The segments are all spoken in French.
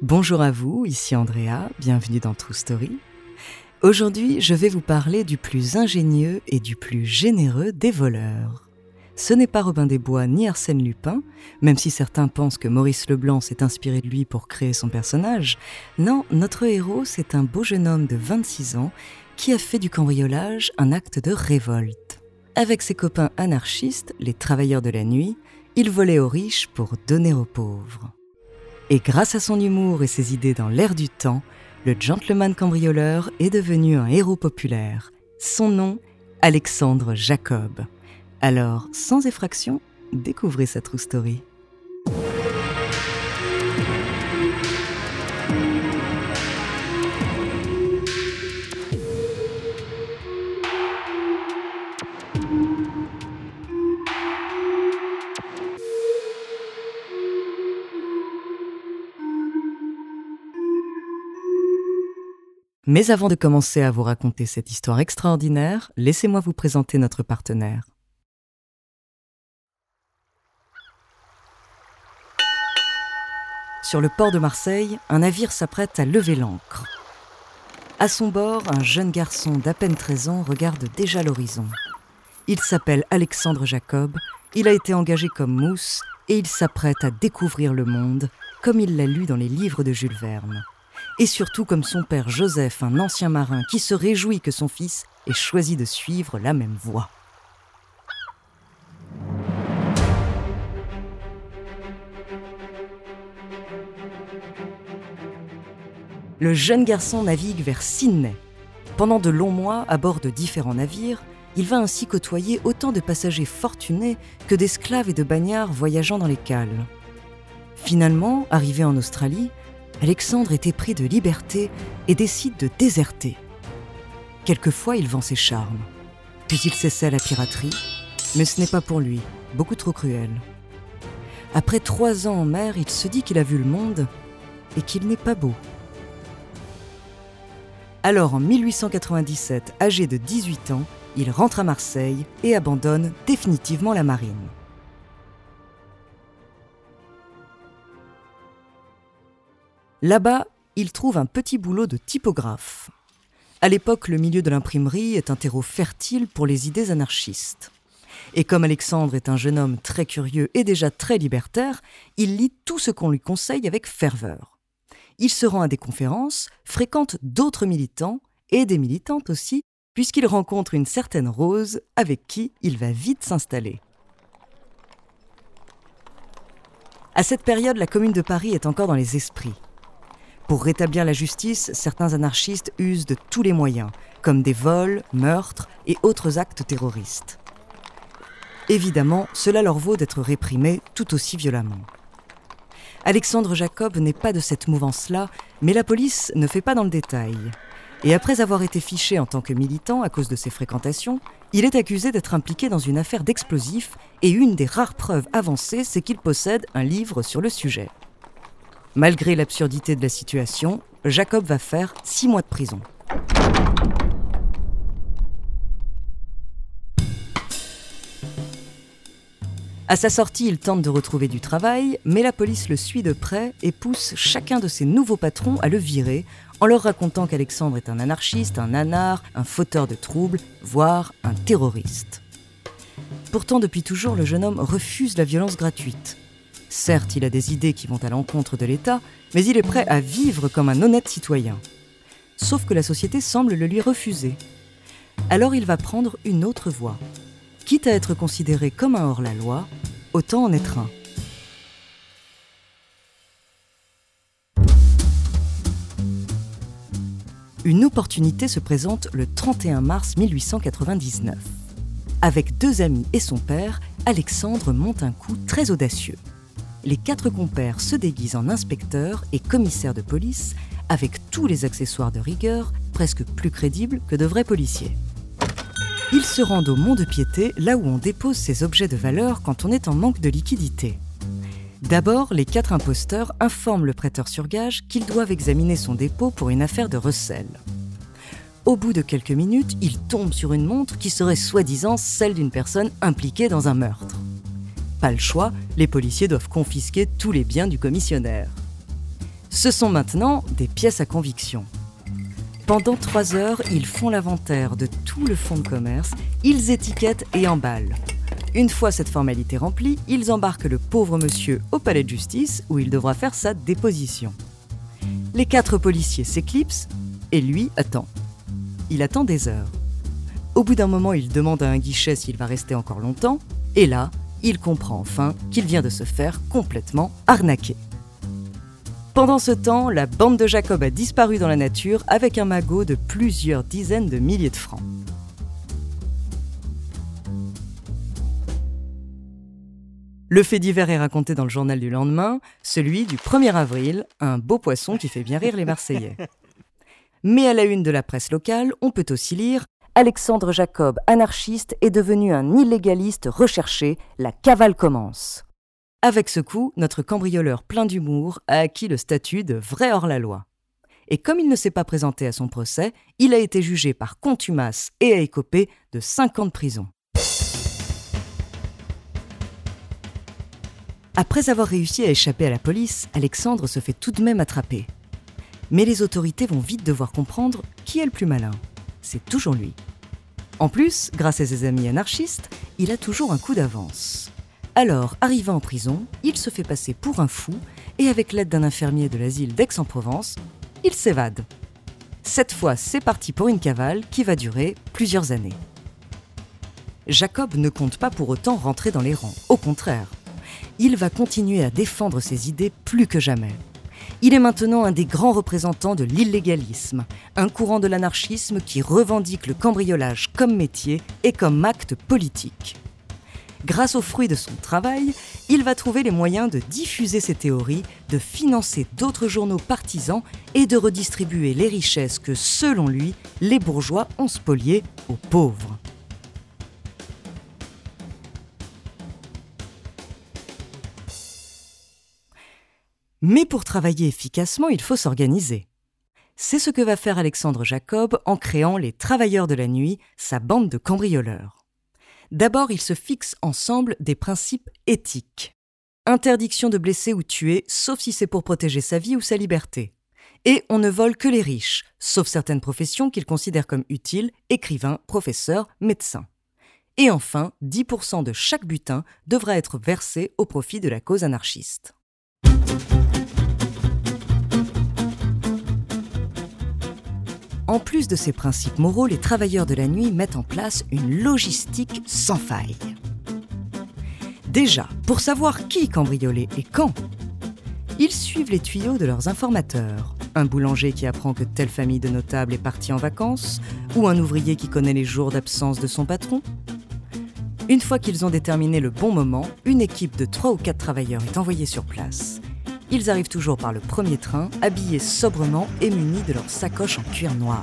Bonjour à vous, ici Andrea, bienvenue dans True Story. Aujourd'hui, je vais vous parler du plus ingénieux et du plus généreux des voleurs. Ce n'est pas Robin des Bois ni Arsène Lupin, même si certains pensent que Maurice Leblanc s'est inspiré de lui pour créer son personnage. Non, notre héros, c'est un beau jeune homme de 26 ans qui a fait du cambriolage un acte de révolte. Avec ses copains anarchistes, les travailleurs de la nuit, il volait aux riches pour donner aux pauvres. Et grâce à son humour et ses idées dans l'air du temps, le gentleman cambrioleur est devenu un héros populaire. Son nom, Alexandre Jacob. Alors, sans effraction, découvrez sa true story. Mais avant de commencer à vous raconter cette histoire extraordinaire, laissez-moi vous présenter notre partenaire. Sur le port de Marseille, un navire s'apprête à lever l'ancre. À son bord, un jeune garçon d'à peine 13 ans regarde déjà l'horizon. Il s'appelle Alexandre Jacob, il a été engagé comme mousse et il s'apprête à découvrir le monde comme il l'a lu dans les livres de Jules Verne et surtout comme son père Joseph, un ancien marin qui se réjouit que son fils ait choisi de suivre la même voie. Le jeune garçon navigue vers Sydney. Pendant de longs mois, à bord de différents navires, il va ainsi côtoyer autant de passagers fortunés que d'esclaves et de bagnards voyageant dans les cales. Finalement, arrivé en Australie, Alexandre est épris de liberté et décide de déserter. Quelquefois, il vend ses charmes. Puis il s'essaie la piraterie, mais ce n'est pas pour lui, beaucoup trop cruel. Après trois ans en mer, il se dit qu'il a vu le monde et qu'il n'est pas beau. Alors en 1897, âgé de 18 ans, il rentre à Marseille et abandonne définitivement la marine. Là-bas, il trouve un petit boulot de typographe. À l'époque, le milieu de l'imprimerie est un terreau fertile pour les idées anarchistes. Et comme Alexandre est un jeune homme très curieux et déjà très libertaire, il lit tout ce qu'on lui conseille avec ferveur. Il se rend à des conférences, fréquente d'autres militants et des militantes aussi, puisqu'il rencontre une certaine Rose avec qui il va vite s'installer. À cette période, la commune de Paris est encore dans les esprits. Pour rétablir la justice, certains anarchistes usent de tous les moyens, comme des vols, meurtres et autres actes terroristes. Évidemment, cela leur vaut d'être réprimés tout aussi violemment. Alexandre Jacob n'est pas de cette mouvance-là, mais la police ne fait pas dans le détail. Et après avoir été fiché en tant que militant à cause de ses fréquentations, il est accusé d'être impliqué dans une affaire d'explosifs et une des rares preuves avancées, c'est qu'il possède un livre sur le sujet. Malgré l'absurdité de la situation, Jacob va faire six mois de prison. À sa sortie, il tente de retrouver du travail, mais la police le suit de près et pousse chacun de ses nouveaux patrons à le virer en leur racontant qu'Alexandre est un anarchiste, un anard, un fauteur de troubles, voire un terroriste. Pourtant, depuis toujours, le jeune homme refuse la violence gratuite. Certes, il a des idées qui vont à l'encontre de l'État, mais il est prêt à vivre comme un honnête citoyen. Sauf que la société semble le lui refuser. Alors il va prendre une autre voie. Quitte à être considéré comme un hors-la-loi, autant en être un. Une opportunité se présente le 31 mars 1899. Avec deux amis et son père, Alexandre monte un coup très audacieux. Les quatre compères se déguisent en inspecteurs et commissaires de police avec tous les accessoires de rigueur, presque plus crédibles que de vrais policiers. Ils se rendent au Mont de Piété, là où on dépose ses objets de valeur quand on est en manque de liquidité. D'abord, les quatre imposteurs informent le prêteur sur gage qu'ils doivent examiner son dépôt pour une affaire de recel. Au bout de quelques minutes, ils tombent sur une montre qui serait soi-disant celle d'une personne impliquée dans un meurtre. Pas le choix, les policiers doivent confisquer tous les biens du commissionnaire. Ce sont maintenant des pièces à conviction. Pendant trois heures, ils font l'inventaire de tout le fonds de commerce, ils étiquettent et emballent. Une fois cette formalité remplie, ils embarquent le pauvre monsieur au palais de justice où il devra faire sa déposition. Les quatre policiers s'éclipsent et lui attend. Il attend des heures. Au bout d'un moment, il demande à un guichet s'il va rester encore longtemps, et là, il comprend enfin qu'il vient de se faire complètement arnaquer. Pendant ce temps, la bande de Jacob a disparu dans la nature avec un magot de plusieurs dizaines de milliers de francs. Le fait divers est raconté dans le journal du lendemain, celui du 1er avril, un beau poisson qui fait bien rire les Marseillais. Mais à la une de la presse locale, on peut aussi lire Alexandre Jacob, anarchiste, est devenu un illégaliste recherché, la cavale commence. Avec ce coup, notre cambrioleur plein d'humour a acquis le statut de vrai hors-la-loi. Et comme il ne s'est pas présenté à son procès, il a été jugé par contumace et a écopé de 5 ans de prison. Après avoir réussi à échapper à la police, Alexandre se fait tout de même attraper. Mais les autorités vont vite devoir comprendre qui est le plus malin. C'est toujours lui. En plus, grâce à ses amis anarchistes, il a toujours un coup d'avance. Alors, arrivant en prison, il se fait passer pour un fou et avec l'aide d'un infirmier de l'asile d'Aix-en-Provence, il s'évade. Cette fois, c'est parti pour une cavale qui va durer plusieurs années. Jacob ne compte pas pour autant rentrer dans les rangs, au contraire il va continuer à défendre ses idées plus que jamais. Il est maintenant un des grands représentants de l'illégalisme, un courant de l'anarchisme qui revendique le cambriolage comme métier et comme acte politique. Grâce aux fruits de son travail, il va trouver les moyens de diffuser ses théories, de financer d'autres journaux partisans et de redistribuer les richesses que, selon lui, les bourgeois ont spoliées aux pauvres. Mais pour travailler efficacement, il faut s'organiser. C'est ce que va faire Alexandre Jacob en créant les Travailleurs de la Nuit, sa bande de cambrioleurs. D'abord, ils se fixent ensemble des principes éthiques. Interdiction de blesser ou tuer, sauf si c'est pour protéger sa vie ou sa liberté. Et on ne vole que les riches, sauf certaines professions qu'ils considèrent comme utiles, écrivains, professeurs, médecins. Et enfin, 10% de chaque butin devra être versé au profit de la cause anarchiste. En plus de ces principes moraux, les travailleurs de la nuit mettent en place une logistique sans faille. Déjà, pour savoir qui cambrioler et quand, ils suivent les tuyaux de leurs informateurs. Un boulanger qui apprend que telle famille de notables est partie en vacances, ou un ouvrier qui connaît les jours d'absence de son patron. Une fois qu'ils ont déterminé le bon moment, une équipe de 3 ou 4 travailleurs est envoyée sur place. Ils arrivent toujours par le premier train, habillés sobrement et munis de leurs sacoches en cuir noir.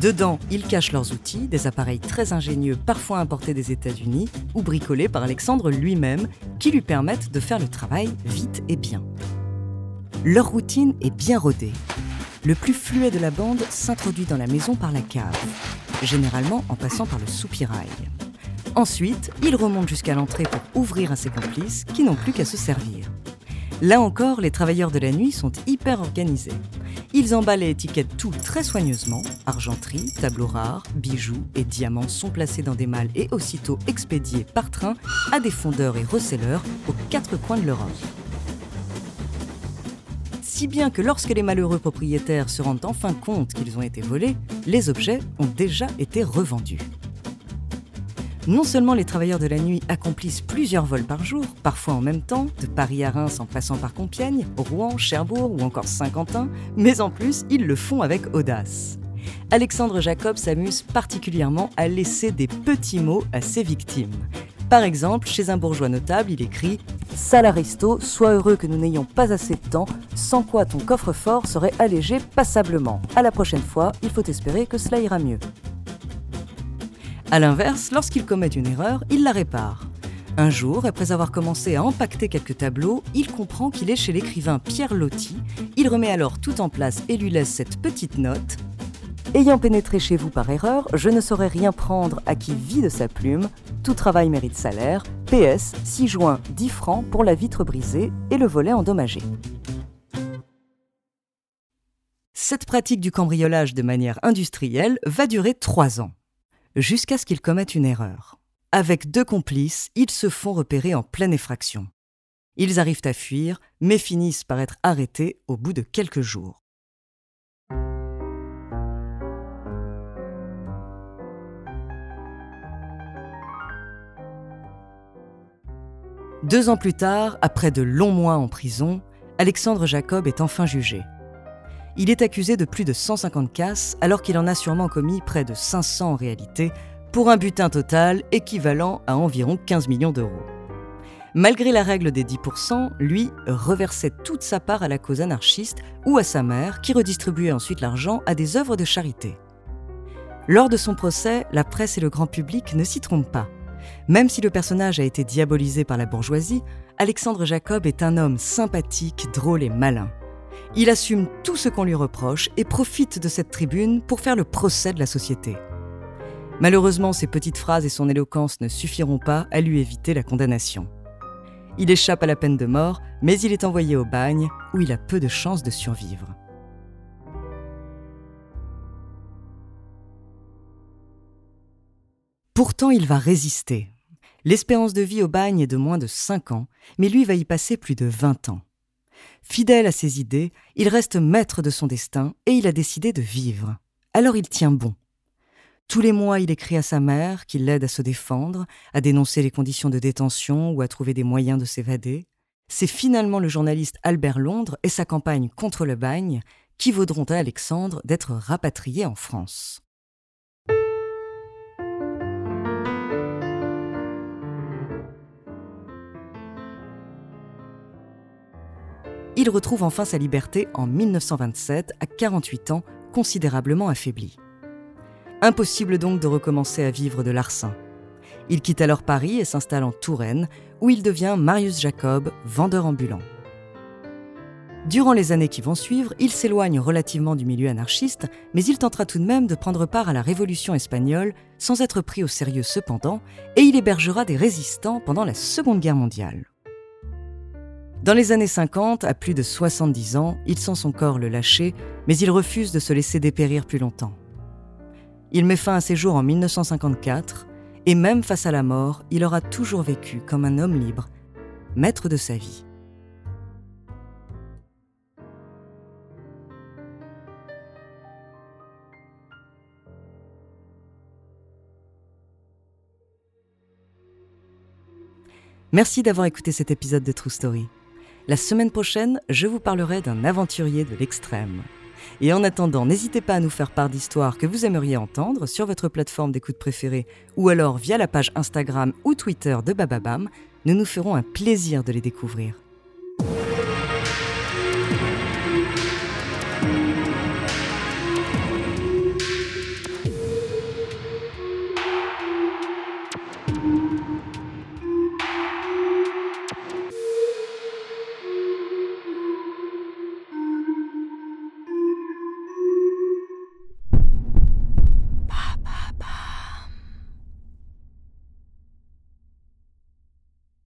Dedans, ils cachent leurs outils, des appareils très ingénieux, parfois importés des États-Unis ou bricolés par Alexandre lui-même, qui lui permettent de faire le travail vite et bien. Leur routine est bien rodée. Le plus fluet de la bande s'introduit dans la maison par la cave, généralement en passant par le soupirail. Ensuite, il remonte jusqu'à l'entrée pour ouvrir à ses complices qui n'ont plus qu'à se servir. Là encore, les travailleurs de la nuit sont hyper organisés. Ils emballent et étiquettent tout très soigneusement. Argenterie, tableaux rares, bijoux et diamants sont placés dans des malles et aussitôt expédiés par train à des fondeurs et reselleurs aux quatre coins de l'Europe. Si bien que lorsque les malheureux propriétaires se rendent enfin compte qu'ils ont été volés, les objets ont déjà été revendus. Non seulement les travailleurs de la nuit accomplissent plusieurs vols par jour, parfois en même temps, de Paris à Reims en passant par Compiègne, Rouen, Cherbourg ou encore Saint-Quentin, mais en plus, ils le font avec audace. Alexandre Jacob s'amuse particulièrement à laisser des petits mots à ses victimes. Par exemple, chez un bourgeois notable, il écrit Salaristo, sois heureux que nous n'ayons pas assez de temps, sans quoi ton coffre-fort serait allégé passablement. À la prochaine fois, il faut espérer que cela ira mieux. A l'inverse, lorsqu'il commet une erreur, il la répare. Un jour, après avoir commencé à empaqueter quelques tableaux, il comprend qu'il est chez l'écrivain Pierre Loti. Il remet alors tout en place et lui laisse cette petite note. Ayant pénétré chez vous par erreur, je ne saurais rien prendre à qui vit de sa plume. Tout travail mérite salaire. PS, 6 juin, 10 francs pour la vitre brisée et le volet endommagé. Cette pratique du cambriolage de manière industrielle va durer 3 ans jusqu'à ce qu'ils commettent une erreur. Avec deux complices, ils se font repérer en pleine effraction. Ils arrivent à fuir, mais finissent par être arrêtés au bout de quelques jours. Deux ans plus tard, après de longs mois en prison, Alexandre Jacob est enfin jugé. Il est accusé de plus de 150 casses alors qu'il en a sûrement commis près de 500 en réalité, pour un butin total équivalent à environ 15 millions d'euros. Malgré la règle des 10%, lui reversait toute sa part à la cause anarchiste ou à sa mère qui redistribuait ensuite l'argent à des œuvres de charité. Lors de son procès, la presse et le grand public ne s'y trompent pas. Même si le personnage a été diabolisé par la bourgeoisie, Alexandre Jacob est un homme sympathique, drôle et malin. Il assume tout ce qu'on lui reproche et profite de cette tribune pour faire le procès de la société. Malheureusement, ses petites phrases et son éloquence ne suffiront pas à lui éviter la condamnation. Il échappe à la peine de mort, mais il est envoyé au bagne où il a peu de chances de survivre. Pourtant, il va résister. L'espérance de vie au bagne est de moins de 5 ans, mais lui va y passer plus de 20 ans. Fidèle à ses idées, il reste maître de son destin et il a décidé de vivre. Alors il tient bon. Tous les mois, il écrit à sa mère qu'il l'aide à se défendre, à dénoncer les conditions de détention ou à trouver des moyens de s'évader. C'est finalement le journaliste Albert Londres et sa campagne contre le bagne qui vaudront à Alexandre d'être rapatrié en France. Il retrouve enfin sa liberté en 1927, à 48 ans, considérablement affaibli. Impossible donc de recommencer à vivre de l'arsen. Il quitte alors Paris et s'installe en Touraine, où il devient Marius Jacob, vendeur ambulant. Durant les années qui vont suivre, il s'éloigne relativement du milieu anarchiste, mais il tentera tout de même de prendre part à la Révolution espagnole, sans être pris au sérieux cependant, et il hébergera des résistants pendant la Seconde Guerre mondiale. Dans les années 50, à plus de 70 ans, il sent son corps le lâcher, mais il refuse de se laisser dépérir plus longtemps. Il met fin à ses jours en 1954, et même face à la mort, il aura toujours vécu comme un homme libre, maître de sa vie. Merci d'avoir écouté cet épisode de True Story. La semaine prochaine, je vous parlerai d'un aventurier de l'extrême. Et en attendant, n'hésitez pas à nous faire part d'histoires que vous aimeriez entendre sur votre plateforme d'écoute préférée ou alors via la page Instagram ou Twitter de Bababam. Nous nous ferons un plaisir de les découvrir.